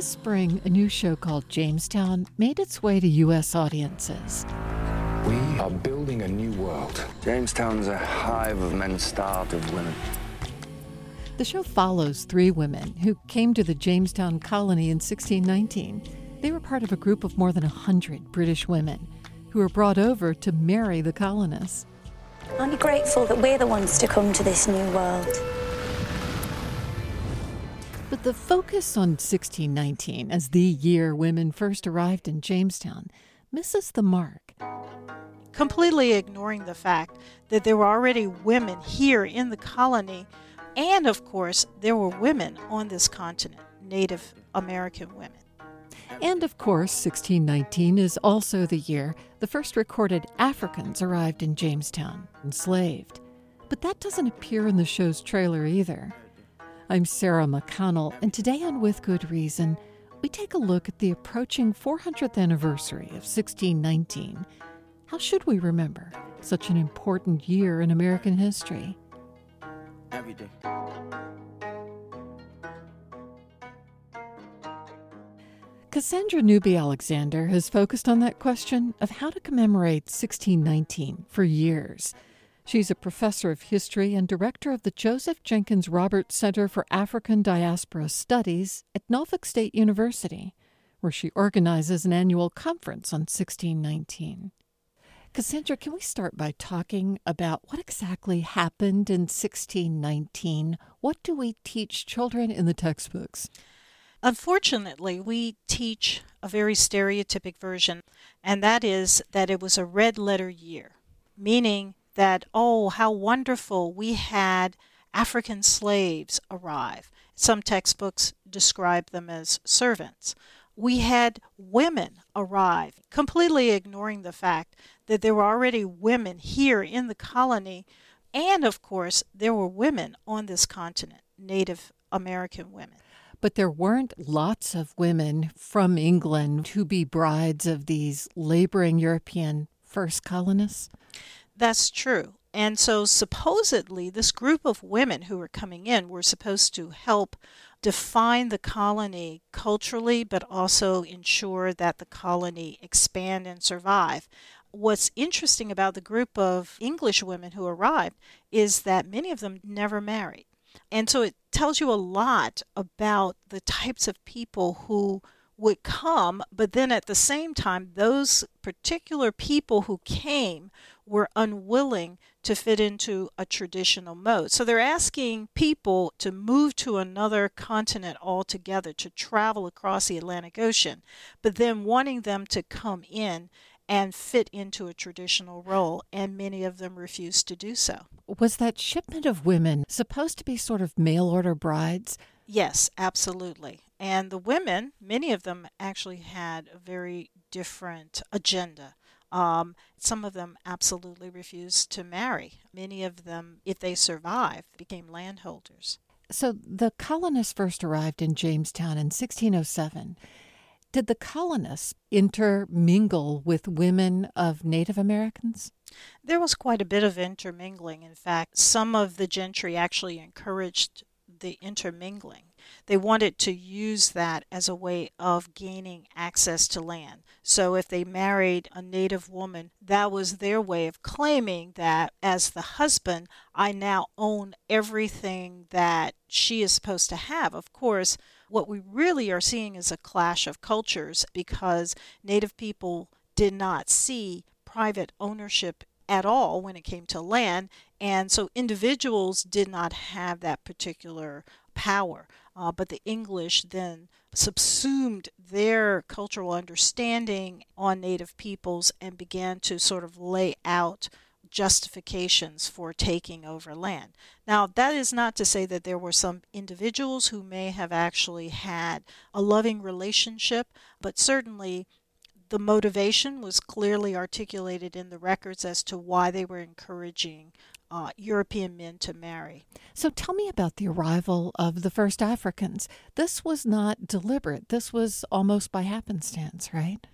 This spring, a new show called Jamestown made its way to U.S. audiences. We are building a new world. Jamestown's a hive of men starved of women. The show follows three women who came to the Jamestown colony in 1619. They were part of a group of more than 100 British women who were brought over to marry the colonists. I'm you grateful that we're the ones to come to this new world? But the focus on 1619 as the year women first arrived in Jamestown misses the mark. Completely ignoring the fact that there were already women here in the colony, and of course, there were women on this continent, Native American women. And of course, 1619 is also the year the first recorded Africans arrived in Jamestown, enslaved. But that doesn't appear in the show's trailer either. I'm Sarah McConnell, and today on With Good Reason, we take a look at the approaching 400th anniversary of 1619. How should we remember such an important year in American history? Every day. Cassandra Newby Alexander has focused on that question of how to commemorate 1619 for years. She's a professor of history and director of the Joseph Jenkins Roberts Center for African Diaspora Studies at Norfolk State University, where she organizes an annual conference on 1619. Cassandra, can we start by talking about what exactly happened in 1619? What do we teach children in the textbooks? Unfortunately, we teach a very stereotypic version, and that is that it was a red letter year, meaning that, oh, how wonderful, we had African slaves arrive. Some textbooks describe them as servants. We had women arrive, completely ignoring the fact that there were already women here in the colony, and of course, there were women on this continent, Native American women. But there weren't lots of women from England to be brides of these laboring European first colonists? That's true. And so, supposedly, this group of women who were coming in were supposed to help define the colony culturally, but also ensure that the colony expand and survive. What's interesting about the group of English women who arrived is that many of them never married. And so it tells you a lot about the types of people who would come, but then at the same time, those particular people who came were unwilling to fit into a traditional mode. So they're asking people to move to another continent altogether, to travel across the Atlantic Ocean, but then wanting them to come in and fit into a traditional role, and many of them refused to do so. Was that shipment of women supposed to be sort of mail order brides? Yes, absolutely. And the women, many of them actually had a very different agenda. Um, some of them absolutely refused to marry. Many of them, if they survived, became landholders. So the colonists first arrived in Jamestown in 1607. Did the colonists intermingle with women of Native Americans? There was quite a bit of intermingling. In fact, some of the gentry actually encouraged the intermingling. They wanted to use that as a way of gaining access to land. So if they married a native woman, that was their way of claiming that as the husband, I now own everything that she is supposed to have. Of course, what we really are seeing is a clash of cultures because native people did not see private ownership at all when it came to land. And so individuals did not have that particular power. Uh, but the English then subsumed their cultural understanding on Native peoples and began to sort of lay out justifications for taking over land. Now, that is not to say that there were some individuals who may have actually had a loving relationship, but certainly the motivation was clearly articulated in the records as to why they were encouraging uh, European men to marry. So tell me about the arrival of the first Africans. This was not deliberate, this was almost by happenstance, right?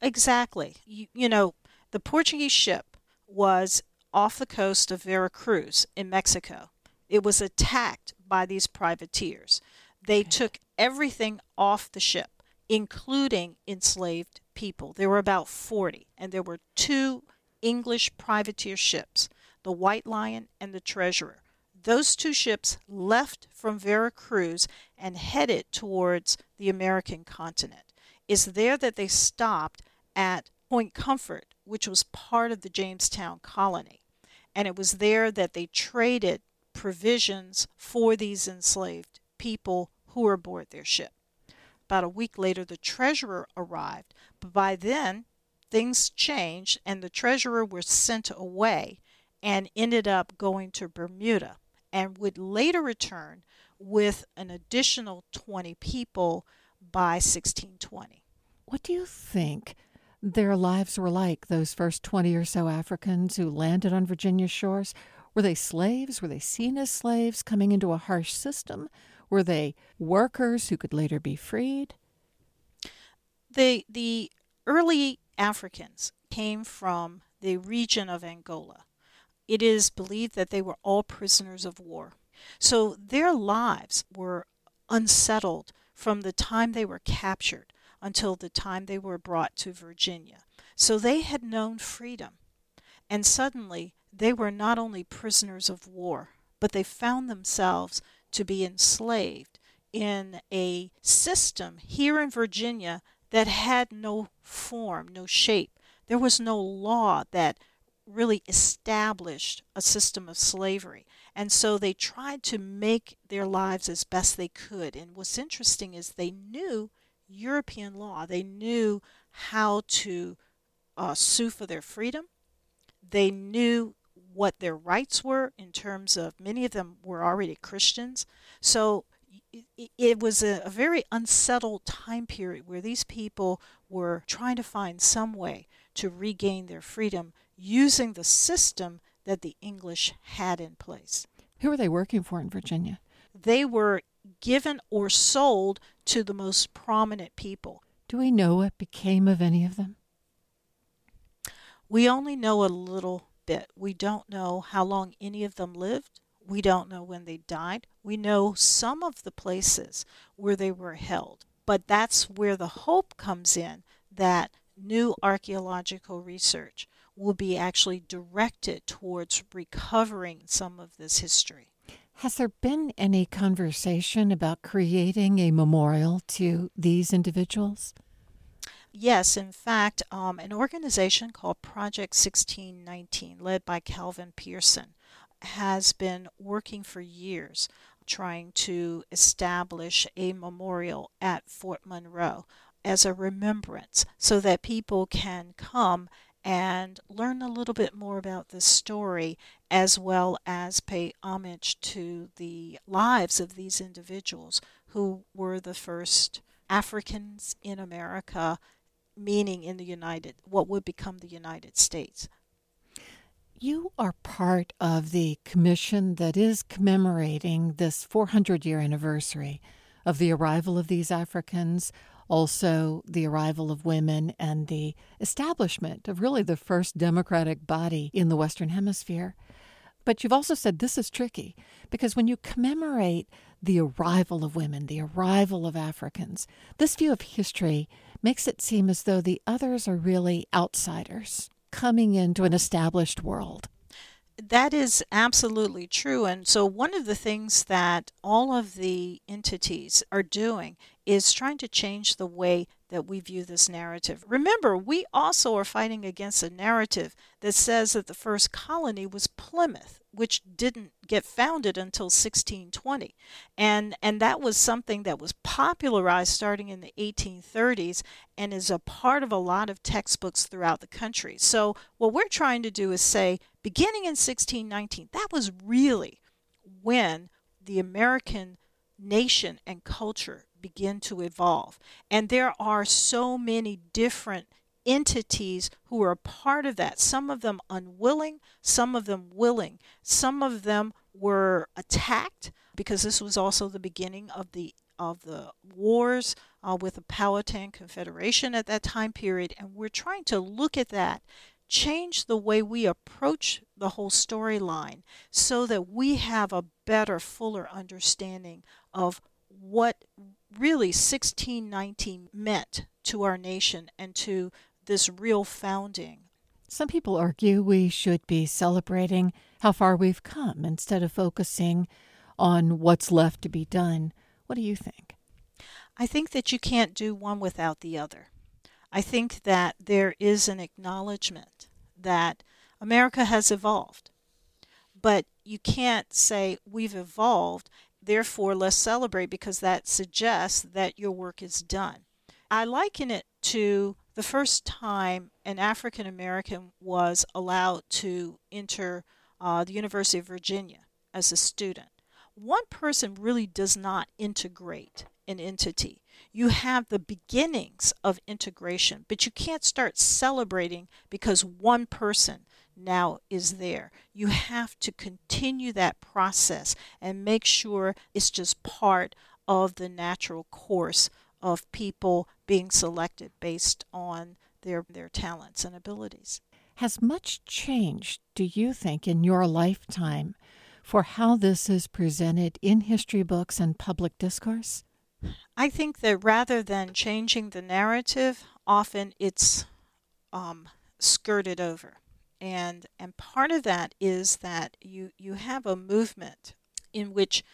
Exactly. You, you know, the Portuguese ship was off the coast of Veracruz in Mexico. It was attacked by these privateers. They Okay. took everything off the ship, including enslaved people. There were about 40, and there were two English privateer ships, the White Lion and the Treasurer. Those two ships left from Veracruz and headed towards the American continent. It's there that they stopped at Point Comfort, which was part of the Jamestown colony. And it was there that they traded provisions for these enslaved people who were aboard their ship. About a week later, the treasurer arrived, but by then things changed, and the treasurer was sent away and ended up going to Bermuda and would later return with an additional 20 people by 1620. What do you think their lives were like, those first 20 or so Africans who landed on Virginia shores? Were they slaves? Were they seen as slaves coming into a harsh system? Were they workers who could later be freed? The, the early Africans came from the region of Angola. It is believed that they were all prisoners of war. So their lives were unsettled from the time they were captured until the time they were brought to Virginia. So they had known freedom. And suddenly they were not only prisoners of war, but they found themselves to be enslaved in a system here in Virginia that had no form, no shape. There was no law that really established a system of slavery. And so they tried to make their lives as best they could. And what's interesting is they knew European law, they knew how to uh, sue for their freedom, they knew what their rights were in terms of many of them were already Christians. So it, was a very unsettled time period where these people were trying to find some way to regain their freedom using the system that the English had in place. Who were they working for in Virginia? They were given or sold to the most prominent people. Do we know what became of any of them? We only know a little bit. We don't know how long any of them lived. We don't know when they died. We know some of the places where they were held. But that's where the hope comes in that new archaeological research will be actually directed towards recovering some of this history. Has there been any conversation about creating a memorial to these individuals? Yes, in fact, um, an organization called Project 1619, led by Calvin Pearson, has been working for years trying to establish a memorial at Fort Monroe as a remembrance so that people can come and learn a little bit more about this story as well as pay homage to the lives of these individuals who were the first Africans in America, meaning in the United, what would become the United States. You are part of the commission that is commemorating this 400 year anniversary of the arrival of these Africans, also the arrival of women, and the establishment of really the first democratic body in the Western Hemisphere. But you've also said this is tricky because when you commemorate the arrival of women, the arrival of Africans, this view of history makes it seem as though the others are really outsiders coming into an established world. That is absolutely true. And so, one of the things that all of the entities are doing is trying to change the way that we view this narrative. Remember, we also are fighting against a narrative that says that the first colony was Plymouth, which didn't get founded until 1620. And, and that was something that was popularized starting in the 1830s and is a part of a lot of textbooks throughout the country. So, what we're trying to do is say, beginning in 1619, that was really when the American nation and culture begin to evolve. And there are so many different entities who are a part of that. Some of them unwilling, some of them willing. Some of them were attacked because this was also the beginning of the of the wars uh, with the Powhatan Confederation at that time period. And we're trying to look at that change the way we approach the whole storyline so that we have a better, fuller understanding of what really 1619 meant to our nation and to this real founding. Some people argue we should be celebrating how far we've come instead of focusing on what's left to be done. What do you think? I think that you can't do one without the other. I think that there is an acknowledgement that America has evolved, but you can't say we've evolved, therefore let's celebrate because that suggests that your work is done. I liken it to the first time an African American was allowed to enter uh, the University of Virginia as a student. One person really does not integrate an entity. You have the beginnings of integration, but you can't start celebrating because one person now is there. You have to continue that process and make sure it's just part of the natural course of people being selected based on their their talents and abilities. Has much changed, do you think, in your lifetime for how this is presented in history books and public discourse? I think that rather than changing the narrative, often it's um, skirted over. And, and part of that is that you, you have a movement in which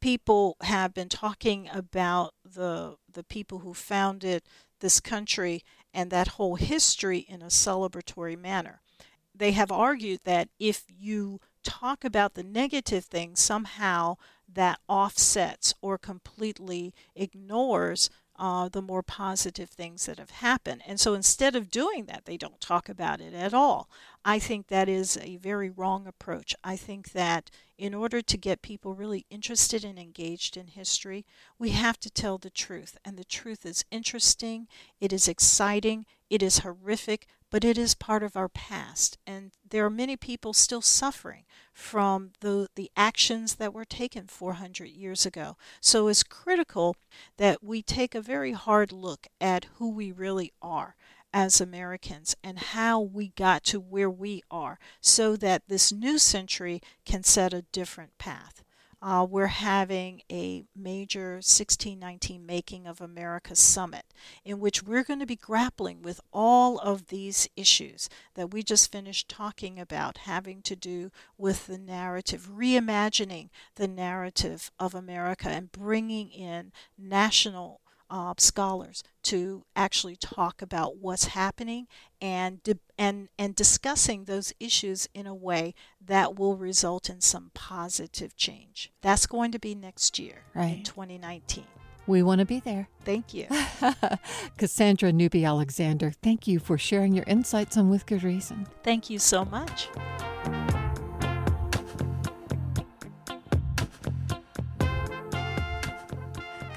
people have been talking about the, the people who founded this country and that whole history in a celebratory manner. They have argued that if you talk about the negative things, somehow that offsets or completely ignores uh, the more positive things that have happened. And so instead of doing that, they don't talk about it at all. I think that is a very wrong approach. I think that in order to get people really interested and engaged in history, we have to tell the truth. And the truth is interesting, it is exciting, it is horrific, but it is part of our past. And there are many people still suffering from the, the actions that were taken 400 years ago. So it's critical that we take a very hard look at who we really are as Americans and how we got to where we are so that this new century can set a different path uh, we're having a major 1619 Making of America summit in which we're going to be grappling with all of these issues that we just finished talking about, having to do with the narrative, reimagining the narrative of America and bringing in national uh, scholars to actually talk about what's happening and and and discussing those issues in a way that will result in some positive change. That's going to be next year right. in 2019. We want to be there. Thank you. Cassandra Newby Alexander, thank you for sharing your insights on With Good Reason. Thank you so much.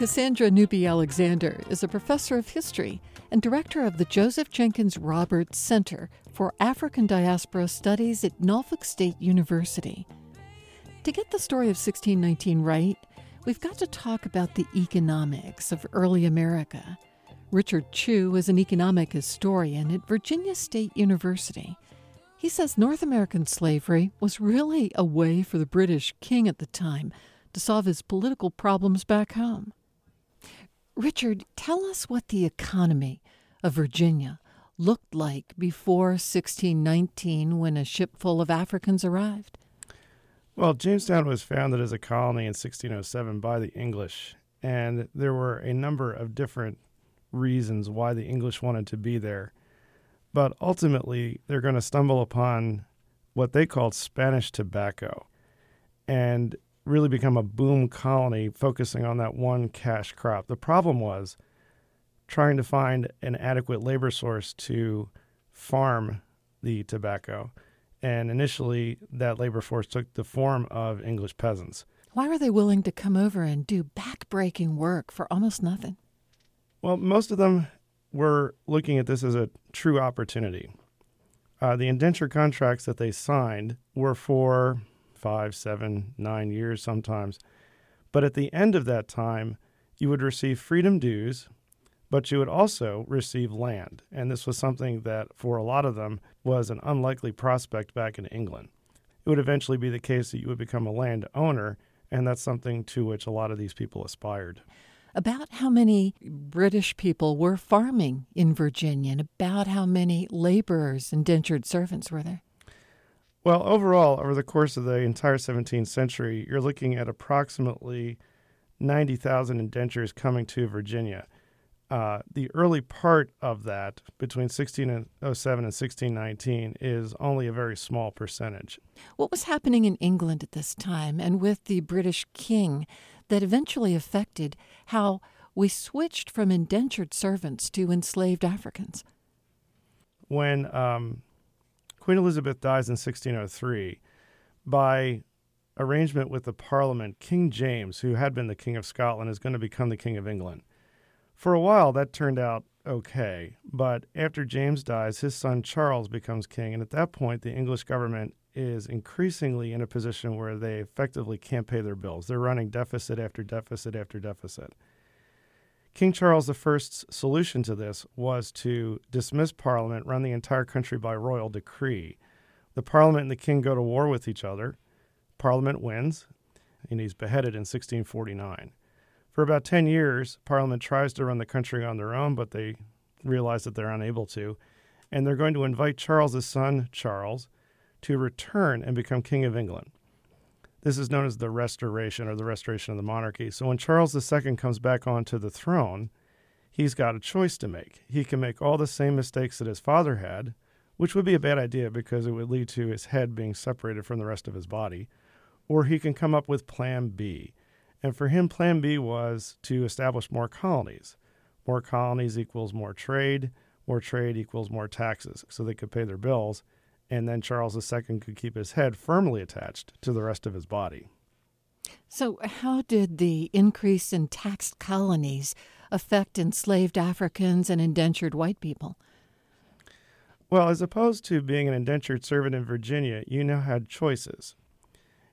Cassandra Newby Alexander is a professor of history and director of the Joseph Jenkins Roberts Center for African Diaspora Studies at Norfolk State University. To get the story of 1619 right, we've got to talk about the economics of early America. Richard Chew is an economic historian at Virginia State University. He says North American slavery was really a way for the British king at the time to solve his political problems back home. Richard, tell us what the economy of Virginia looked like before 1619 when a ship full of Africans arrived. Well, Jamestown was founded as a colony in 1607 by the English, and there were a number of different reasons why the English wanted to be there. But ultimately, they're going to stumble upon what they called Spanish tobacco. And really become a boom colony focusing on that one cash crop. The problem was trying to find an adequate labor source to farm the tobacco. And initially, that labor force took the form of English peasants. Why were they willing to come over and do backbreaking work for almost nothing? Well, most of them were looking at this as a true opportunity. Uh, the indenture contracts that they signed were for five, seven, nine years sometimes. But at the end of that time, you would receive freedom dues, but you would also receive land. And this was something that, for a lot of them, was an unlikely prospect back in England. It would eventually be the case that you would become a landowner And that's something to which a lot of these people aspired. About how many British people were farming in Virginia, and about how many laborers, indentured servants, were there? Well, overall, over the course of the entire 17th century, you're looking at approximately 90,000 indentures coming to Virginia. Uh, the early part of that, between 1607 and 1619, is only a very small percentage. What was happening in England at this time and with the British king that eventually affected how we switched from indentured servants to enslaved Africans? When um, Queen Elizabeth dies in 1603, by arrangement with the Parliament, King James, who had been the King of Scotland, is going to become the King of England. For a while, that turned out okay, but after James dies, his son Charles becomes king, and at that point, the English government is increasingly in a position where they effectively can't pay their bills. They're running deficit after deficit after deficit. King Charles I's solution to this was to dismiss Parliament, run the entire country by royal decree. The Parliament and the king go to war with each other. Parliament wins, and he's beheaded in 1649. For about 10 years, Parliament tries to run the country on their own, but they realize that they're unable to. And they're going to invite Charles's son, Charles, to return and become King of England. This is known as the Restoration or the Restoration of the Monarchy. So when Charles II comes back onto the throne, he's got a choice to make. He can make all the same mistakes that his father had, which would be a bad idea because it would lead to his head being separated from the rest of his body, or he can come up with Plan B and for him, plan B was to establish more colonies. More colonies equals more trade, more trade equals more taxes, so they could pay their bills. And then Charles II could keep his head firmly attached to the rest of his body. So, how did the increase in taxed colonies affect enslaved Africans and indentured white people? Well, as opposed to being an indentured servant in Virginia, you now had choices.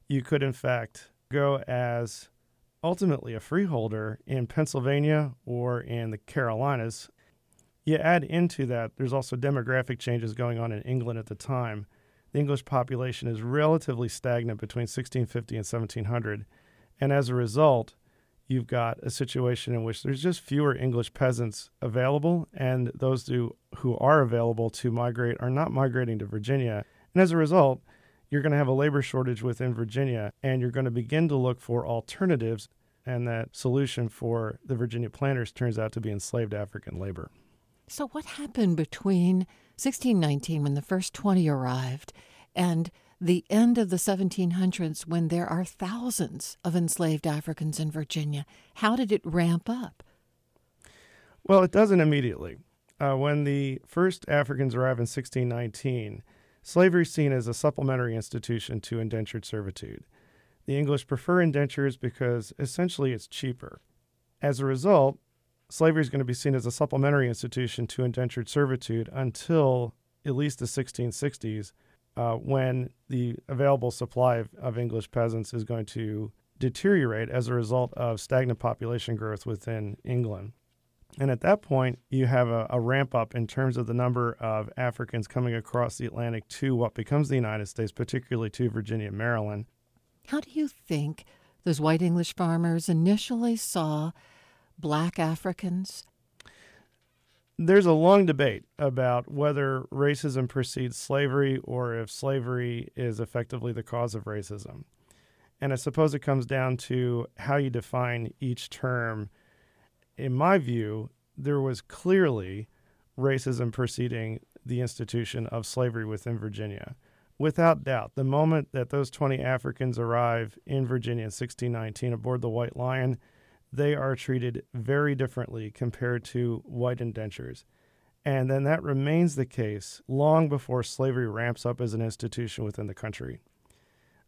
You could, in fact, go as ultimately a freeholder in Pennsylvania or in the Carolinas. You add into that, there's also demographic changes going on in England at the time. The English population is relatively stagnant between 1650 and 1700. And as a result, you've got a situation in which there's just fewer English peasants available, and those who, who are available to migrate are not migrating to Virginia. And as a result, you're going to have a labor shortage within Virginia, and you're going to begin to look for alternatives. And that solution for the Virginia planters turns out to be enslaved African labor. So, what happened between 1619, when the first 20 arrived, and the end of the 1700s, when there are thousands of enslaved Africans in Virginia? How did it ramp up? Well, it doesn't immediately. Uh, when the first Africans arrive in 1619, Slavery is seen as a supplementary institution to indentured servitude. The English prefer indentures because essentially it's cheaper. As a result, slavery is going to be seen as a supplementary institution to indentured servitude until at least the 1660s, uh, when the available supply of, of English peasants is going to deteriorate as a result of stagnant population growth within England. And at that point, you have a, a, ramp up in terms of the number of Africans coming across the Atlantic to what becomes the United States, particularly to Virginia and Maryland. How do you think those white English farmers initially saw black Africans? There's a long debate about whether racism precedes slavery or if slavery is effectively the cause of racism. And I suppose it comes down to how you define each term in my view, there was clearly racism preceding the institution of slavery within Virginia. Without doubt, the moment that those 20 Africans arrive in Virginia in 1619 aboard the White Lion, they are treated very differently compared to white indentures. And then that remains the case long before slavery ramps up as an institution within the country.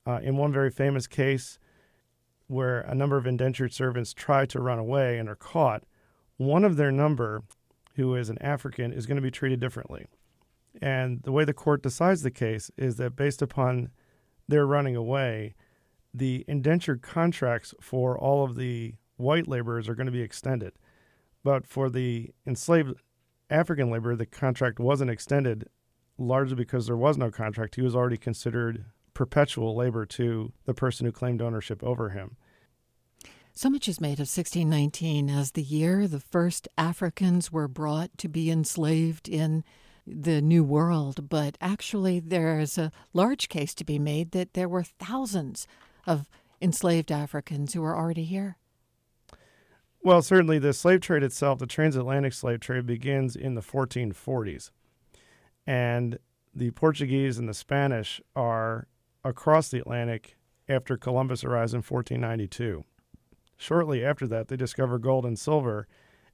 Uh, in one very famous case, where a number of indentured servants try to run away and are caught, one of their number, who is an African, is going to be treated differently. And the way the court decides the case is that based upon their running away, the indentured contracts for all of the white laborers are going to be extended. But for the enslaved African laborer, the contract wasn't extended largely because there was no contract. He was already considered perpetual labor to the person who claimed ownership over him. So much is made of 1619 as the year the first Africans were brought to be enslaved in the New World, but actually there's a large case to be made that there were thousands of enslaved Africans who were already here. Well, certainly the slave trade itself, the transatlantic slave trade, begins in the 1440s. And the Portuguese and the Spanish are across the Atlantic after Columbus arrives in 1492. Shortly after that, they discover gold and silver,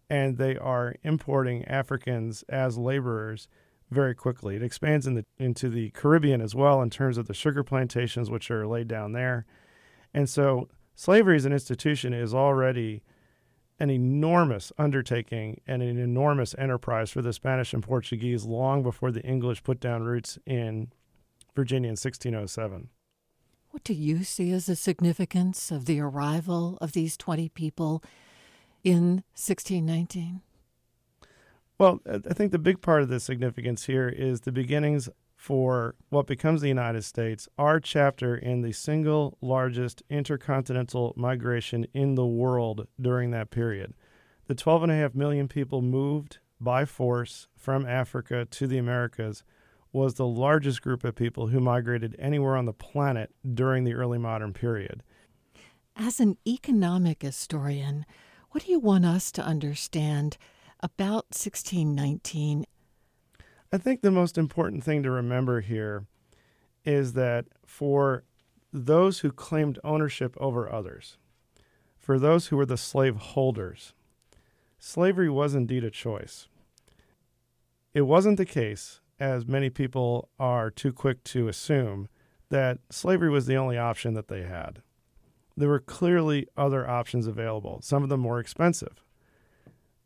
and they are importing Africans as laborers very quickly. It expands in the, into the Caribbean as well in terms of the sugar plantations which are laid down there. And so slavery as an institution is already an enormous undertaking and an enormous enterprise for the Spanish and Portuguese long before the English put down roots in Virginia in 1607. What do you see as the significance of the arrival of these 20 people in 1619? Well, I think the big part of the significance here is the beginnings for what becomes the United States, our chapter in the single largest intercontinental migration in the world during that period. The 12.5 million people moved by force from Africa to the Americas was the largest group of people who migrated anywhere on the planet during the early modern period. As an economic historian, what do you want us to understand about 1619 I think the most important thing to remember here is that for those who claimed ownership over others, for those who were the slave holders, slavery was indeed a choice. It wasn't the case, as many people are too quick to assume, that slavery was the only option that they had. There were clearly other options available, some of them more expensive.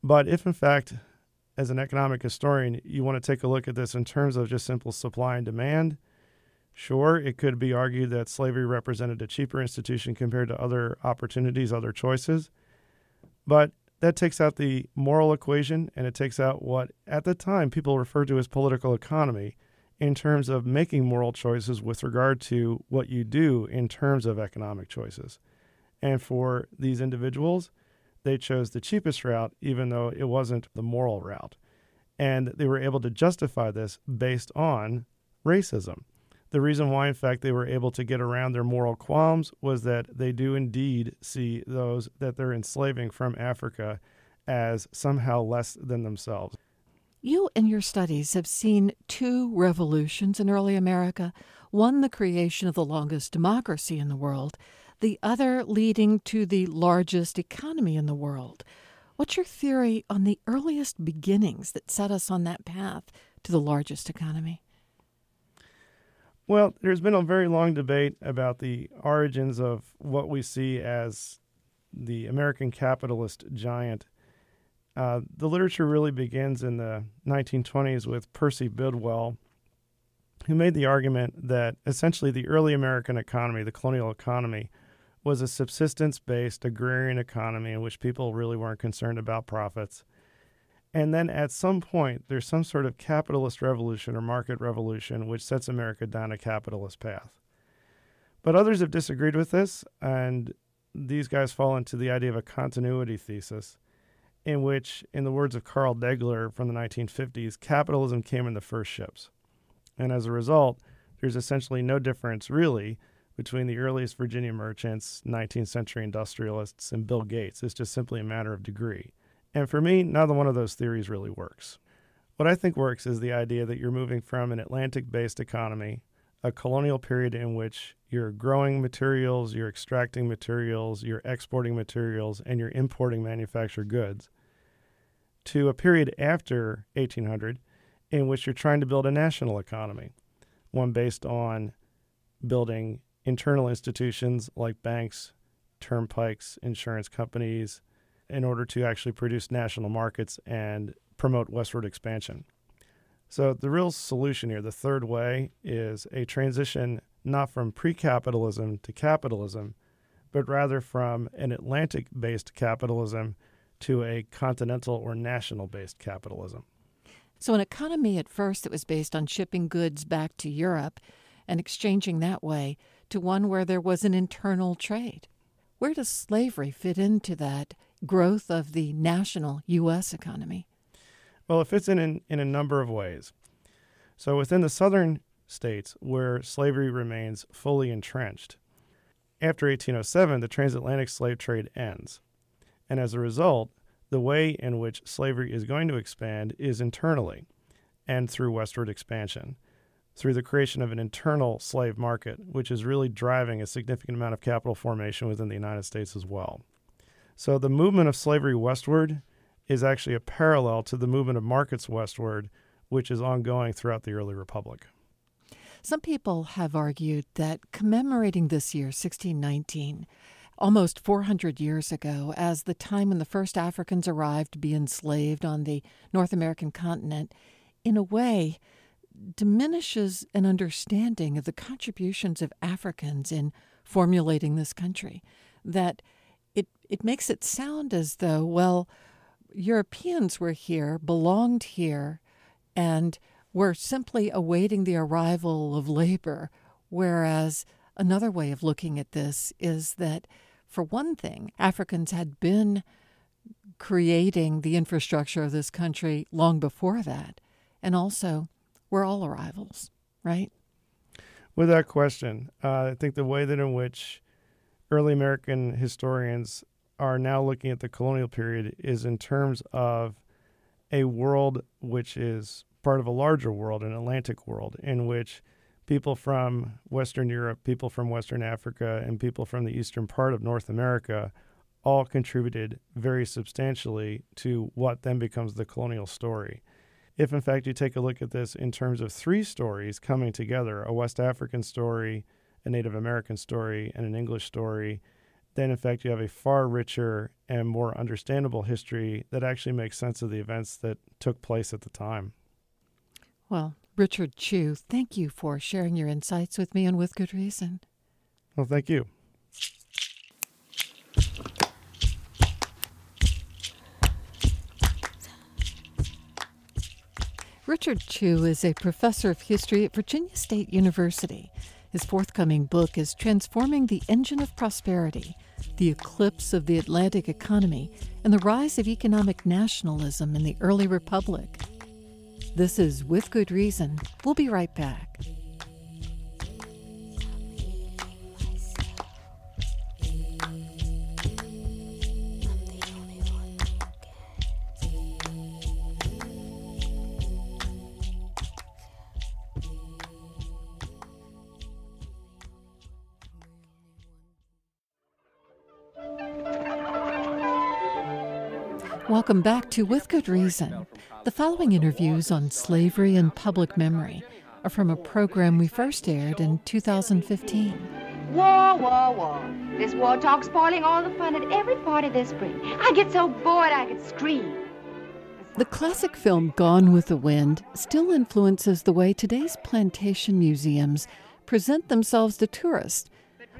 But if, in fact, as an economic historian, you want to take a look at this in terms of just simple supply and demand. Sure, it could be argued that slavery represented a cheaper institution compared to other opportunities, other choices. But that takes out the moral equation and it takes out what, at the time, people referred to as political economy in terms of making moral choices with regard to what you do in terms of economic choices. And for these individuals, they chose the cheapest route, even though it wasn't the moral route. And they were able to justify this based on racism. The reason why, in fact, they were able to get around their moral qualms was that they do indeed see those that they're enslaving from Africa as somehow less than themselves. You and your studies have seen two revolutions in early America one, the creation of the longest democracy in the world, the other leading to the largest economy in the world. What's your theory on the earliest beginnings that set us on that path to the largest economy? Well, there's been a very long debate about the origins of what we see as the American capitalist giant. Uh, the literature really begins in the 1920s with Percy Bidwell, who made the argument that essentially the early American economy, the colonial economy, was a subsistence based agrarian economy in which people really weren't concerned about profits. And then at some point, there's some sort of capitalist revolution or market revolution which sets America down a capitalist path. But others have disagreed with this, and these guys fall into the idea of a continuity thesis, in which, in the words of Carl Degler from the 1950s, capitalism came in the first ships. And as a result, there's essentially no difference, really, between the earliest Virginia merchants, 19th century industrialists, and Bill Gates. It's just simply a matter of degree. And for me, neither one of those theories really works. What I think works is the idea that you're moving from an Atlantic based economy, a colonial period in which you're growing materials, you're extracting materials, you're exporting materials, and you're importing manufactured goods, to a period after 1800 in which you're trying to build a national economy, one based on building internal institutions like banks, turnpikes, insurance companies, in order to actually produce national markets and promote westward expansion. So, the real solution here, the third way, is a transition not from pre capitalism to capitalism, but rather from an Atlantic based capitalism to a continental or national based capitalism. So, an economy at first that was based on shipping goods back to Europe and exchanging that way to one where there was an internal trade. Where does slavery fit into that growth of the national U.S. economy? Well, it fits in, in in a number of ways. So within the southern states where slavery remains fully entrenched, after 1807, the transatlantic slave trade ends. And as a result, the way in which slavery is going to expand is internally and through westward expansion, through the creation of an internal slave market, which is really driving a significant amount of capital formation within the United States as well. So the movement of slavery westward is actually a parallel to the movement of markets westward, which is ongoing throughout the early republic. Some people have argued that commemorating this year, 1619, almost 400 years ago, as the time when the first Africans arrived to be enslaved on the North American continent, in a way diminishes an understanding of the contributions of Africans in formulating this country. That it, it makes it sound as though, well, Europeans were here, belonged here, and were simply awaiting the arrival of labor. Whereas another way of looking at this is that, for one thing, Africans had been creating the infrastructure of this country long before that. And also, we're all arrivals, right? Without question. Uh, I think the way that in which early American historians are now looking at the colonial period is in terms of a world which is part of a larger world, an Atlantic world, in which people from Western Europe, people from Western Africa, and people from the eastern part of North America all contributed very substantially to what then becomes the colonial story. If, in fact, you take a look at this in terms of three stories coming together a West African story, a Native American story, and an English story then in fact you have a far richer and more understandable history that actually makes sense of the events that took place at the time. Well, Richard Chew, thank you for sharing your insights with me and with good reason. Well, thank you. Richard Chew is a professor of history at Virginia State University. His forthcoming book is Transforming the Engine of Prosperity The Eclipse of the Atlantic Economy and the Rise of Economic Nationalism in the Early Republic. This is With Good Reason. We'll be right back. Welcome back to With Good Reason. The following interviews on slavery and public memory are from a program we first aired in 2015. War, war, war. This war talk spoiling all the fun at every party this spring. I get so bored I could scream. The classic film Gone with the Wind still influences the way today's plantation museums present themselves to tourists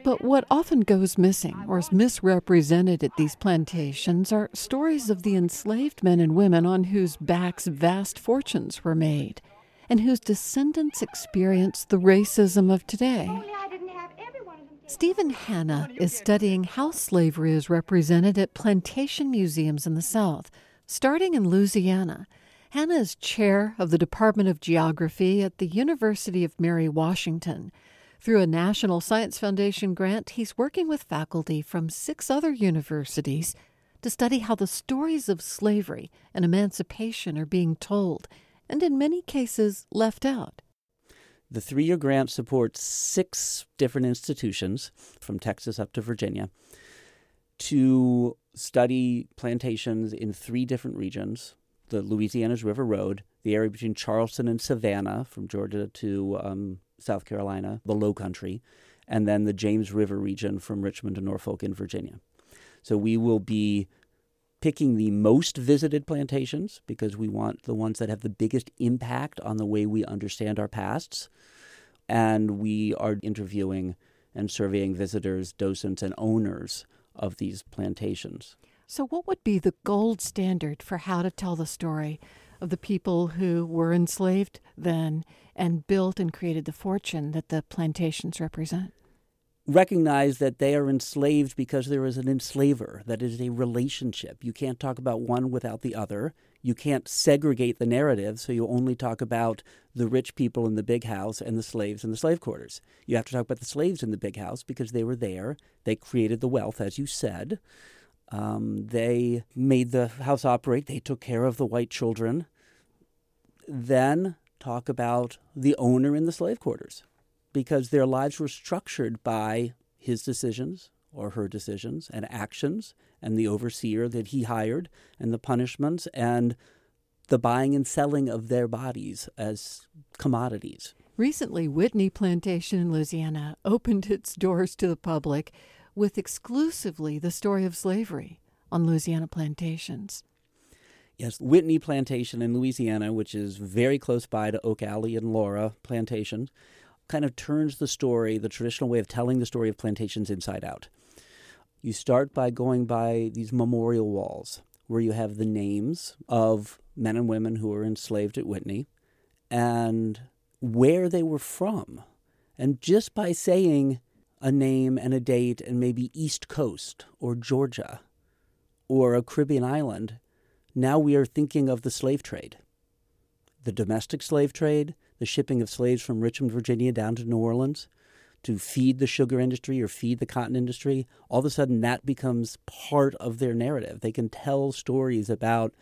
but what often goes missing or is misrepresented at these plantations are stories of the enslaved men and women on whose backs vast fortunes were made and whose descendants experience the racism of today. Stephen Hanna is studying how slavery is represented at plantation museums in the South, starting in Louisiana. Hanna is chair of the Department of Geography at the University of Mary Washington. Through a National Science Foundation grant, he's working with faculty from six other universities to study how the stories of slavery and emancipation are being told, and in many cases left out. The three year grant supports six different institutions from Texas up to Virginia to study plantations in three different regions the Louisiana's River Road, the area between Charleston and Savannah, from Georgia to um, South Carolina, the Low Country, and then the James River region from Richmond to Norfolk in Virginia. So we will be picking the most visited plantations because we want the ones that have the biggest impact on the way we understand our pasts. And we are interviewing and surveying visitors, docents, and owners of these plantations. So, what would be the gold standard for how to tell the story of the people who were enslaved then and built and created the fortune that the plantations represent? recognize that they are enslaved because there is an enslaver, that is a relationship. You can't talk about one without the other. You can't segregate the narrative, so you only talk about the rich people in the big house and the slaves in the slave quarters. You have to talk about the slaves in the big house because they were there. They created the wealth, as you said. Um, they made the house operate. They took care of the white children. Then talk about the owner in the slave quarters because their lives were structured by his decisions or her decisions and actions and the overseer that he hired and the punishments and the buying and selling of their bodies as commodities. Recently, Whitney Plantation in Louisiana opened its doors to the public with exclusively the story of slavery on Louisiana plantations. Yes, Whitney Plantation in Louisiana, which is very close by to Oak Alley and Laura Plantation, kind of turns the story, the traditional way of telling the story of plantations inside out. You start by going by these memorial walls where you have the names of men and women who were enslaved at Whitney and where they were from. And just by saying a name and a date and maybe East Coast or Georgia or a Caribbean island, now we are thinking of the slave trade. The domestic slave trade, the shipping of slaves from Richmond, Virginia down to New Orleans to feed the sugar industry or feed the cotton industry, all of a sudden that becomes part of their narrative. They can tell stories about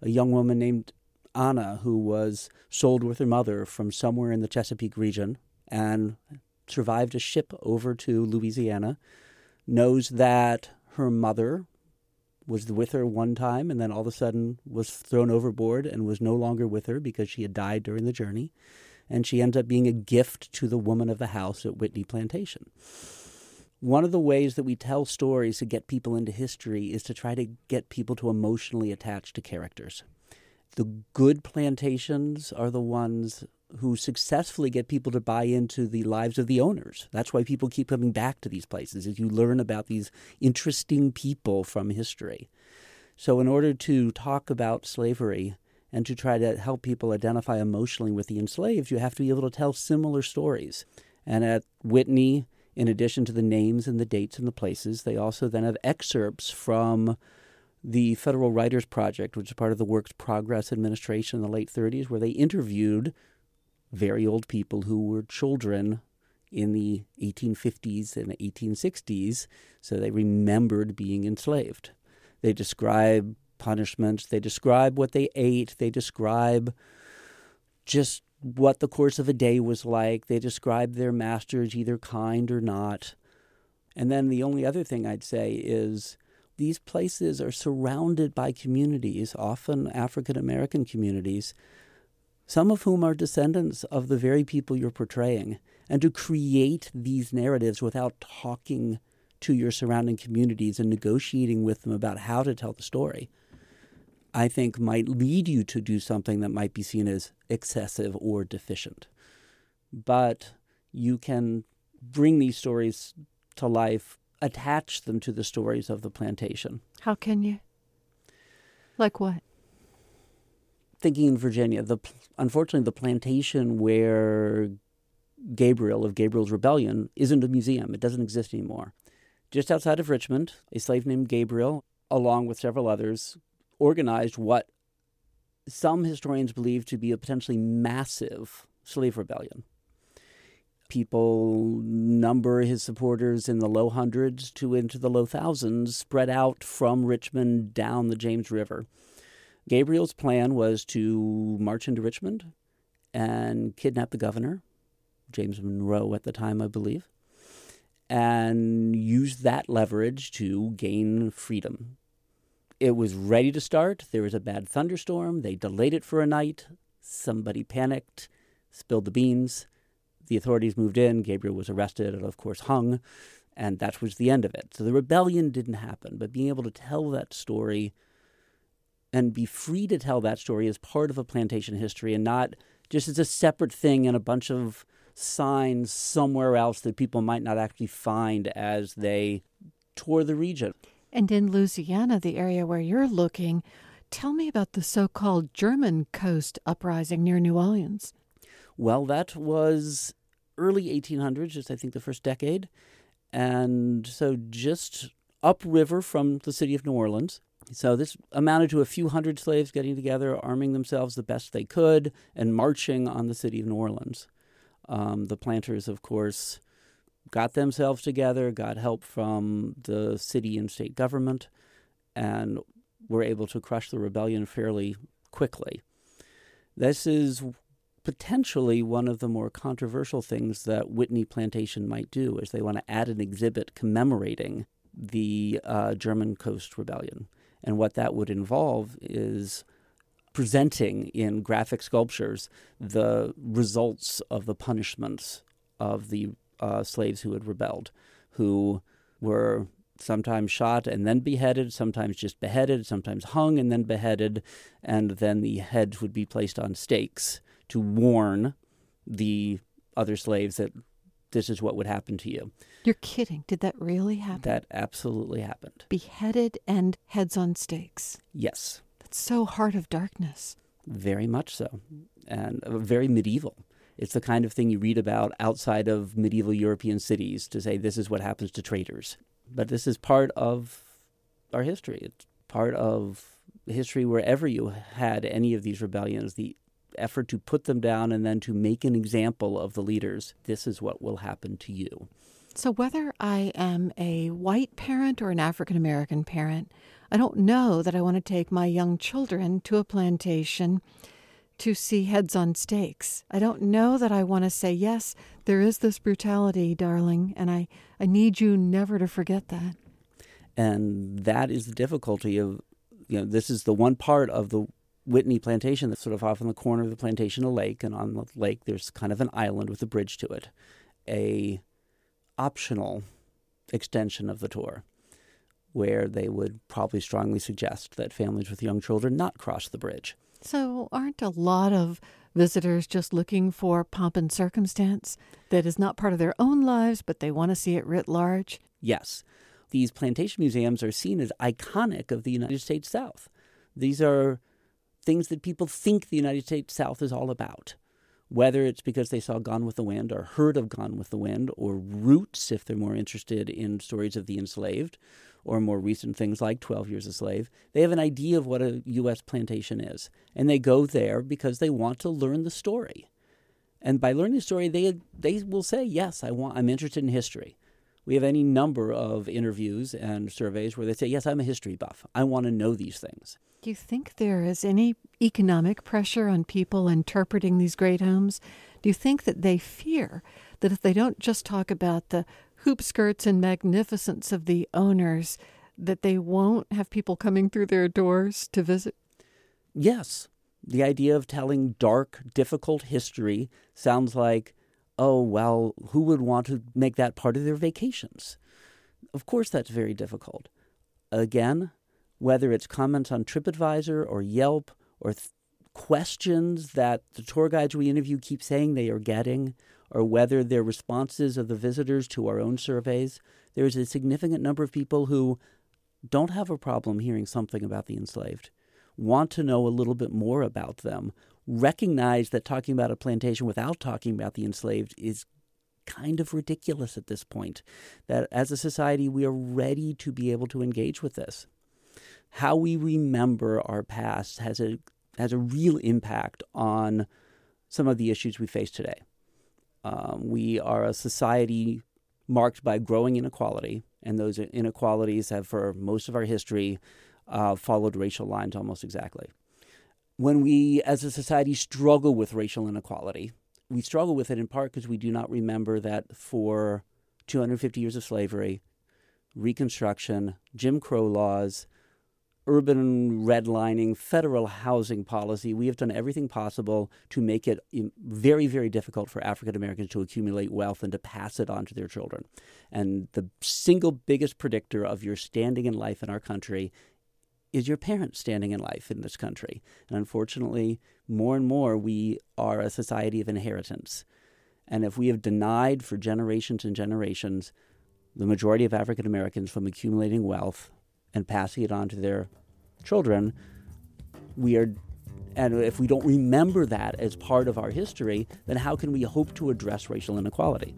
a young woman named Anna who was sold with her mother from somewhere in the Chesapeake region and survived a ship over to Louisiana, knows that her mother was with her one time and then all of a sudden was thrown overboard and was no longer with her because she had died during the journey. And she ends up being a gift to the woman of the house at Whitney Plantation. One of the ways that we tell stories to get people into history is to try to get people to emotionally attach to characters. The good plantations are the ones who successfully get people to buy into the lives of the owners. That's why people keep coming back to these places, as you learn about these interesting people from history. So, in order to talk about slavery and to try to help people identify emotionally with the enslaved, you have to be able to tell similar stories. And at Whitney, in addition to the names and the dates and the places, they also then have excerpts from the Federal Writers Project, which is part of the Works Progress Administration in the late 30s, where they interviewed very old people who were children in the 1850s and 1860s, so they remembered being enslaved. They describe punishments, they describe what they ate, they describe just what the course of a day was like, they describe their masters, either kind or not. And then the only other thing I'd say is these places are surrounded by communities, often African American communities, some of whom are descendants of the very people you're portraying. And to create these narratives without talking to your surrounding communities and negotiating with them about how to tell the story, I think might lead you to do something that might be seen as excessive or deficient. But you can bring these stories to life, attach them to the stories of the plantation. How can you? Like what? Thinking in Virginia, the unfortunately the plantation where Gabriel of Gabriel's Rebellion isn't a museum. It doesn't exist anymore. Just outside of Richmond, a slave named Gabriel, along with several others, organized what some historians believe to be a potentially massive slave rebellion. People number his supporters in the low hundreds to into the low thousands, spread out from Richmond down the James River. Gabriel's plan was to march into Richmond and kidnap the governor, James Monroe at the time, I believe, and use that leverage to gain freedom. It was ready to start. There was a bad thunderstorm. They delayed it for a night. Somebody panicked, spilled the beans. The authorities moved in. Gabriel was arrested and, of course, hung. And that was the end of it. So the rebellion didn't happen. But being able to tell that story and be free to tell that story as part of a plantation history and not just as a separate thing in a bunch of signs somewhere else that people might not actually find as they tour the region. And in Louisiana, the area where you're looking, tell me about the so called German coast uprising near New Orleans. Well, that was early 1800s, just I think the first decade. And so just upriver from the city of New Orleans. So this amounted to a few hundred slaves getting together, arming themselves the best they could, and marching on the city of New Orleans. Um, the planters, of course, got themselves together, got help from the city and state government, and were able to crush the rebellion fairly quickly. This is potentially one of the more controversial things that Whitney Plantation might do, is they want to add an exhibit commemorating the uh, German Coast Rebellion. And what that would involve is presenting in graphic sculptures the results of the punishments of the uh, slaves who had rebelled, who were sometimes shot and then beheaded, sometimes just beheaded, sometimes hung and then beheaded, and then the heads would be placed on stakes to warn the other slaves that this is what would happen to you. You're kidding. Did that really happen? That absolutely happened. Beheaded and heads on stakes. Yes. That's so heart of darkness. Very much so. And uh, very medieval. It's the kind of thing you read about outside of medieval European cities to say this is what happens to traitors. But this is part of our history. It's part of history wherever you had any of these rebellions, the effort to put them down and then to make an example of the leaders. This is what will happen to you. So, whether I am a white parent or an African American parent, I don't know that I want to take my young children to a plantation to see heads on stakes. I don't know that I want to say, yes, there is this brutality, darling, and I, I need you never to forget that. And that is the difficulty of, you know, this is the one part of the Whitney plantation that's sort of off in the corner of the plantation, a lake, and on the lake there's kind of an island with a bridge to it. A optional extension of the tour where they would probably strongly suggest that families with young children not cross the bridge. So, aren't a lot of visitors just looking for pomp and circumstance that is not part of their own lives, but they want to see it writ large? Yes. These plantation museums are seen as iconic of the United States South. These are things that people think the United States South is all about whether it's because they saw Gone with the Wind or heard of Gone with the Wind, or Roots, if they're more interested in stories of the enslaved, or more recent things like 12 Years a Slave, they have an idea of what a U.S. plantation is. And they go there because they want to learn the story. And by learning the story, they, they will say, Yes, I want, I'm interested in history. We have any number of interviews and surveys where they say, Yes, I'm a history buff. I want to know these things. Do you think there is any economic pressure on people interpreting these great homes? Do you think that they fear that if they don't just talk about the hoop skirts and magnificence of the owners, that they won't have people coming through their doors to visit? Yes. The idea of telling dark, difficult history sounds like, oh, well, who would want to make that part of their vacations? Of course, that's very difficult. Again, whether it's comments on TripAdvisor or Yelp or th- questions that the tour guides we interview keep saying they are getting, or whether they're responses of the visitors to our own surveys, there's a significant number of people who don't have a problem hearing something about the enslaved, want to know a little bit more about them, recognize that talking about a plantation without talking about the enslaved is kind of ridiculous at this point. That as a society, we are ready to be able to engage with this how we remember our past has a has a real impact on some of the issues we face today. Um, we are a society marked by growing inequality, and those inequalities have, for most of our history, uh, followed racial lines almost exactly. When we, as a society, struggle with racial inequality, we struggle with it in part because we do not remember that for 250 years of slavery, Reconstruction, Jim Crow laws, urban redlining, federal housing policy. We have done everything possible to make it very, very difficult for African Americans to accumulate wealth and to pass it on to their children. And the single biggest predictor of your standing in life in our country is your parents standing in life in this country. And unfortunately, more and more, we are a society of inheritance. And if we have denied for generations and generations the majority of African Americans from accumulating wealth and passing it on to their children, we are and if we don't remember that as part of our history, then how can we hope to address racial inequality?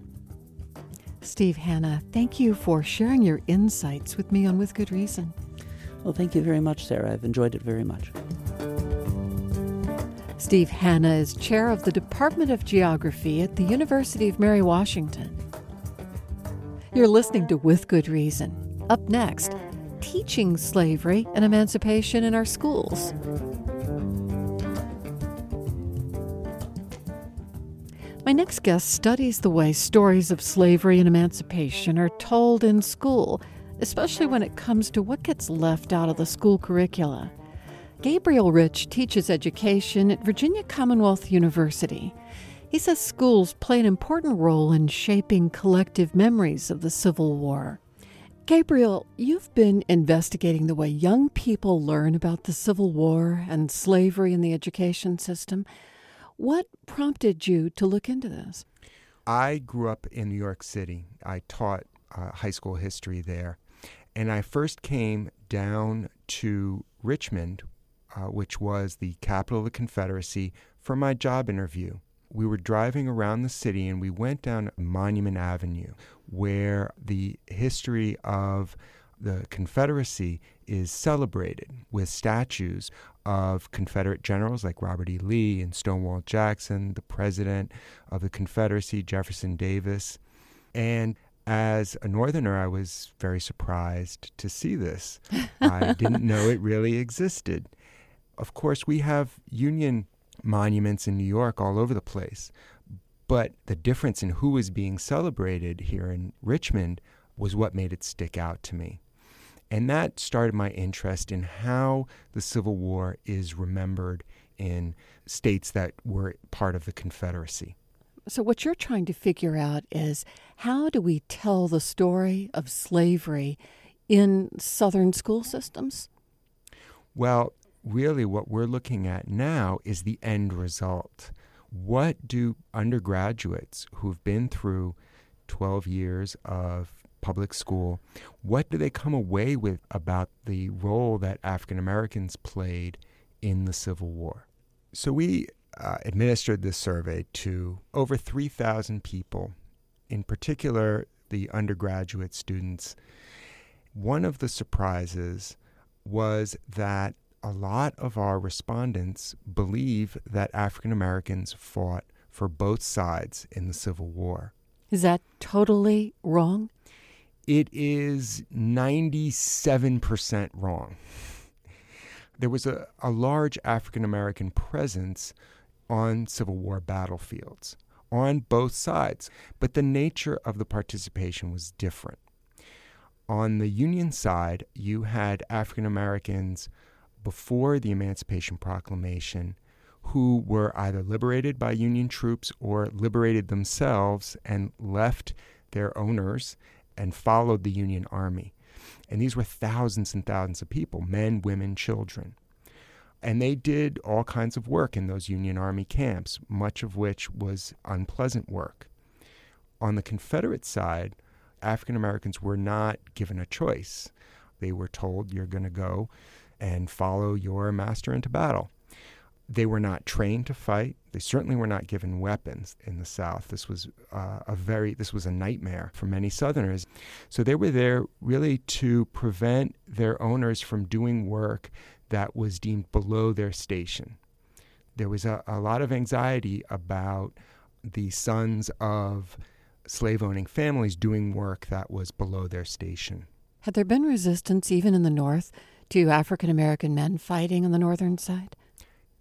Steve Hanna, thank you for sharing your insights with me on With Good Reason. Well, thank you very much, Sarah. I've enjoyed it very much. Steve Hanna is chair of the Department of Geography at the University of Mary Washington. You're listening to With Good Reason. Up next, teaching slavery and emancipation in our schools. My next guest studies the way stories of slavery and emancipation are told in school, especially when it comes to what gets left out of the school curricula. Gabriel Reich teaches education at Virginia Commonwealth University. He says schools play an important role in shaping collective memories of the Civil War. Gabriel, you've been investigating the way young people learn about the Civil War and slavery in the education system. What prompted you to look into this? I grew up in New York City. I taught uh, high school history there. And I first came down to Richmond, uh, which was the capital of the Confederacy, for my job interview. We were driving around the city and we went down Monument Avenue, where the history of the Confederacy is celebrated with statues of Confederate generals like Robert E. Lee and Stonewall Jackson, the president of the Confederacy, Jefferson Davis. And as a Northerner, I was very surprised to see this. I didn't know it really existed. Of course, we have Union monuments in New York all over the place, but the difference in who was being celebrated here in Richmond was what made it stick out to me. And that started my interest in how the Civil War is remembered in states that were part of the Confederacy. So, what you're trying to figure out is how do we tell the story of slavery in Southern school systems? Well, really, what we're looking at now is the end result. What do undergraduates who've been through 12 years of public school, what do they come away with about the role that African Americans played in the Civil War? So we uh, administered this survey to over 3,000 people, in particular the undergraduate students. One of the surprises was that a lot of our respondents believe that African Americans fought for both sides in the Civil War. Is that totally wrong? it is 97% wrong. There was a, a large African American presence on Civil War battlefields on both sides, but the nature of the participation was different. On the Union side, you had African Americans before the Emancipation Proclamation who were either liberated by Union troops or liberated themselves and left their owners and followed the Union Army. And these were thousands and thousands of people men, women, children. And they did all kinds of work in those Union Army camps, much of which was unpleasant work. On the Confederate side, African Americans were not given a choice. They were told, you're going to go and follow your master into battle. They were not trained to fight. They certainly were not given weapons in the South. This was uh, a very this was a nightmare for many Southerners. So they were there really to prevent their owners from doing work that was deemed below their station. There was a, a lot of anxiety about the sons of slave owning families doing work that was below their station. Had there been resistance even in the North to African American men fighting on the Northern side?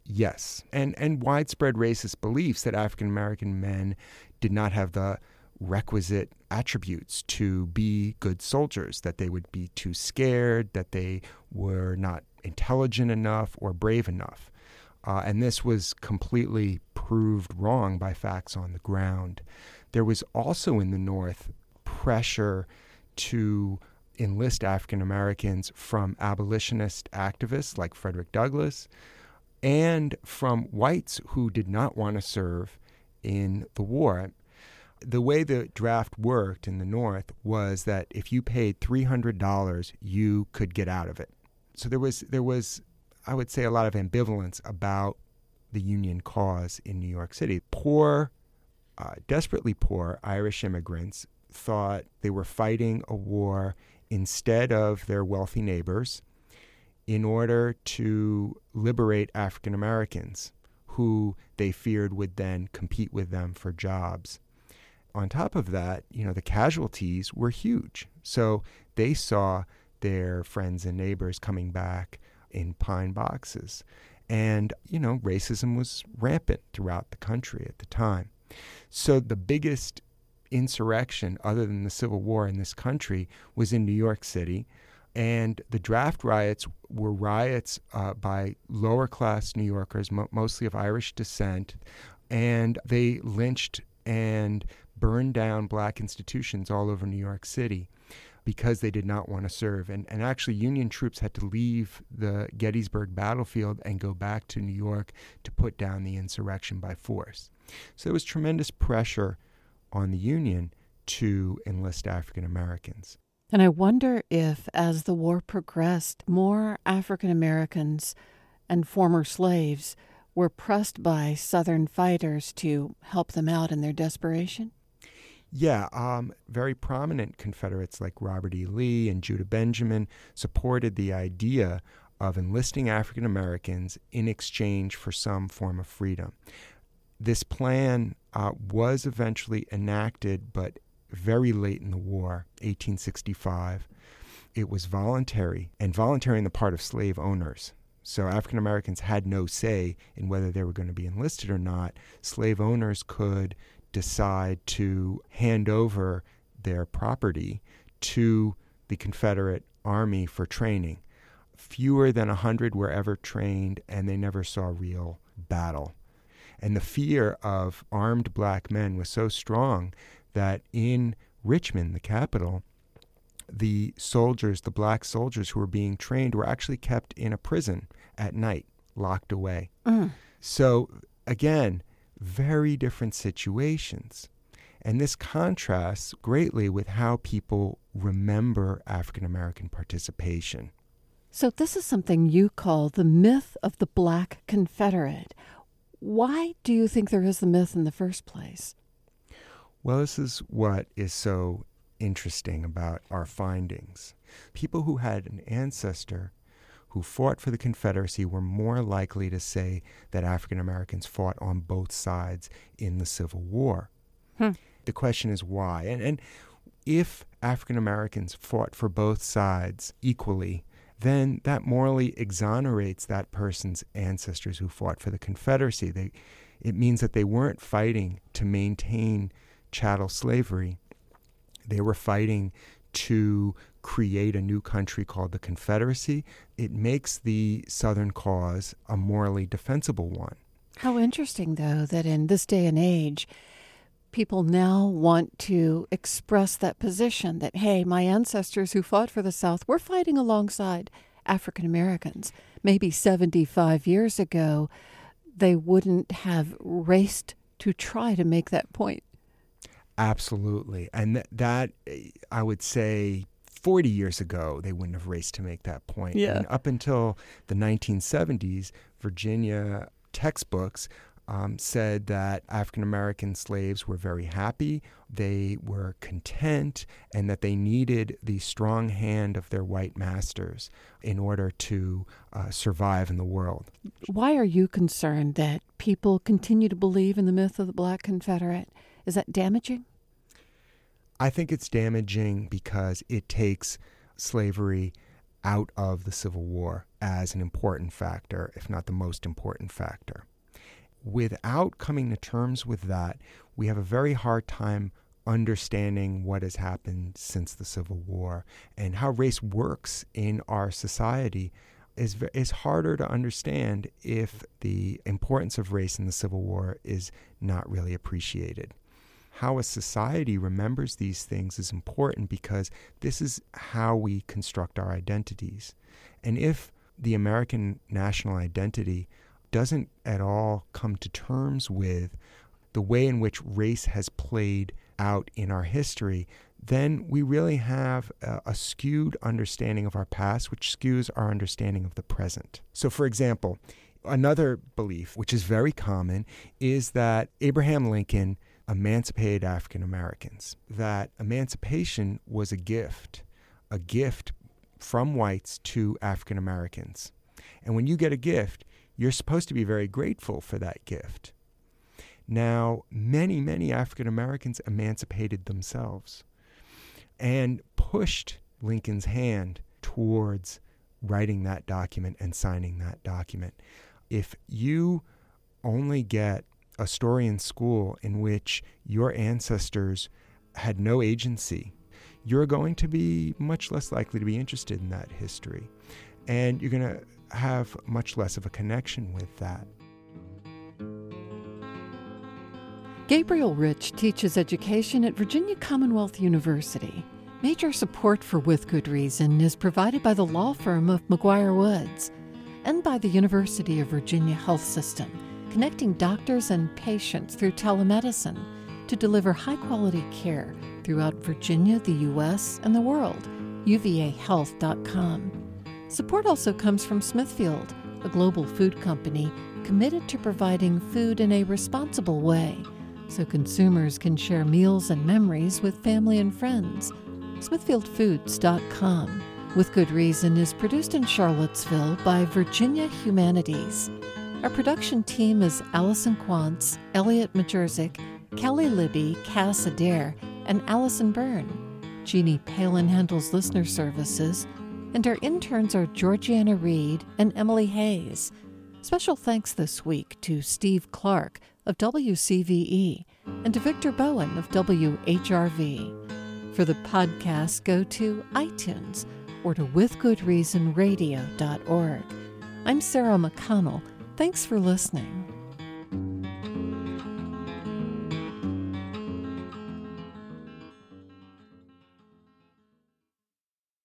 Yes, and and widespread racist beliefs that African American men did not have the requisite attributes to be good soldiers, that they would be too scared, that they were not intelligent enough or brave enough. Uh, and this was completely proved wrong by facts on the ground. There was also in the North pressure to enlist African Americans from abolitionist activists like Frederick Douglass, and from whites who did not want to serve in the war. The way the draft worked in the North was that if you paid $300, you could get out of it. So there was there was I would say, a lot of ambivalence about the Union cause in New York City. Poor, uh, desperately poor Irish immigrants thought they were fighting a war instead of their wealthy neighbors in order to liberate African Americans who they feared would then compete with them for jobs. On top of that, you know, the casualties were huge. So they saw their friends and neighbors coming back in pine boxes. And, you know, racism was rampant throughout the country at the time. So the biggest insurrection, other than the Civil War in this country, was in New York City. And the draft riots were riots uh, by lower class New Yorkers, mo- mostly of Irish descent. And they lynched and burned down black institutions all over New York City because they did not want to serve. And, and actually, Union troops had to leave the Gettysburg battlefield and go back to New York to put down the insurrection by force. So there was tremendous pressure on the Union to enlist African Americans. And I wonder if, as the war progressed, more African Americans and former slaves were pressed by Southern fighters to help them out in their desperation? Yeah, um, very prominent Confederates like Robert E. Lee and Judah Benjamin supported the idea of enlisting African Americans in exchange for some form of freedom. This plan uh, was eventually enacted, but very late in the war, 1865. It was voluntary, and voluntary on the part of slave owners. So African Americans had no say in whether they were going to be enlisted or not. Slave owners could decide to hand over their property to the Confederate Army for training. Fewer than a hundred were ever trained, and they never saw real battle. And the fear of armed black men was so strong that in Richmond, the capital, the soldiers, the black soldiers who were being trained, were actually kept in a prison at night, locked away. Mm. So, again, very different situations. And this contrasts greatly with how people remember African American participation. So, this is something you call the myth of the Black Confederate. Why do you think there is the myth in the first place? Well, this is what is so interesting about our findings. People who had an ancestor who fought for the Confederacy were more likely to say that African Americans fought on both sides in the Civil War. Hmm. The question is why. And, and if African Americans fought for both sides equally, then that morally exonerates that person's ancestors who fought for the Confederacy. They, it means that they weren't fighting to maintain chattel slavery. They were fighting to create a new country called the Confederacy. It makes the Southern cause a morally defensible one. How interesting, though, that in this day and age, people now want to express that position that, hey, my ancestors who fought for the South were fighting alongside African Americans. Maybe 75 years ago, they wouldn't have raced to try to make that point. Absolutely. And th- that, I would say, 40 years ago, they wouldn't have raced to make that point. Yeah. And up until the 1970s, Virginia textbooks um, said that African American slaves were very happy, they were content, and that they needed the strong hand of their white masters in order to uh, survive in the world. Why are you concerned that people continue to believe in the myth of the Black Confederate? Is that damaging? I think it's damaging because it takes slavery out of the Civil War as an important factor, if not the most important factor. Without coming to terms with that, we have a very hard time understanding what has happened since the Civil War and how race works in our society is is harder to understand if the importance of race in the Civil War is not really appreciated how a society remembers these things is important because this is how we construct our identities. And if the American national identity doesn't at all come to terms with the way in which race has played out in our history, then we really have a, a, skewed understanding of our past, which skews our understanding of the present. So, for example, another belief, which is very common, is that Abraham Lincoln emancipated African Americans, that emancipation was a gift, a gift from whites to African Americans. And when you get a gift, you're supposed to be very grateful for that gift. Now, many, many African Americans emancipated themselves and pushed Lincoln's hand towards writing that document and signing that document. If you only get a story in school in which your ancestors had no agency, you're going to be much less likely to be interested in that history. And you're going to have much less of a connection with that. Gabriel Reich teaches education at Virginia Commonwealth University. Major support for With Good Reason is provided by the law firm of McGuire Woods and by the University of Virginia Health System, connecting doctors and patients through telemedicine to deliver high quality care throughout Virginia, the U.S., and the world. UVAHealth.com. Support also comes from Smithfield, a global food company committed to providing food in a responsible way so consumers can share meals and memories with family and friends. SmithfieldFoods.com. With Good Reason is produced in Charlottesville by Virginia Humanities. Our production team is Allison Quantz, Elliot Majerczyk, Kelly Libby, Cass Adair, and Allison Byrne. Jeannie Palin handles listener services, and our interns are Georgiana Reed and Emily Hayes. Special thanks this week to Steve Clark of WCVE and to Victor Bowen of WHRV. For the podcast, go to iTunes or to withgoodreasonradio.org. I'm Sarah McConnell. Thanks for listening.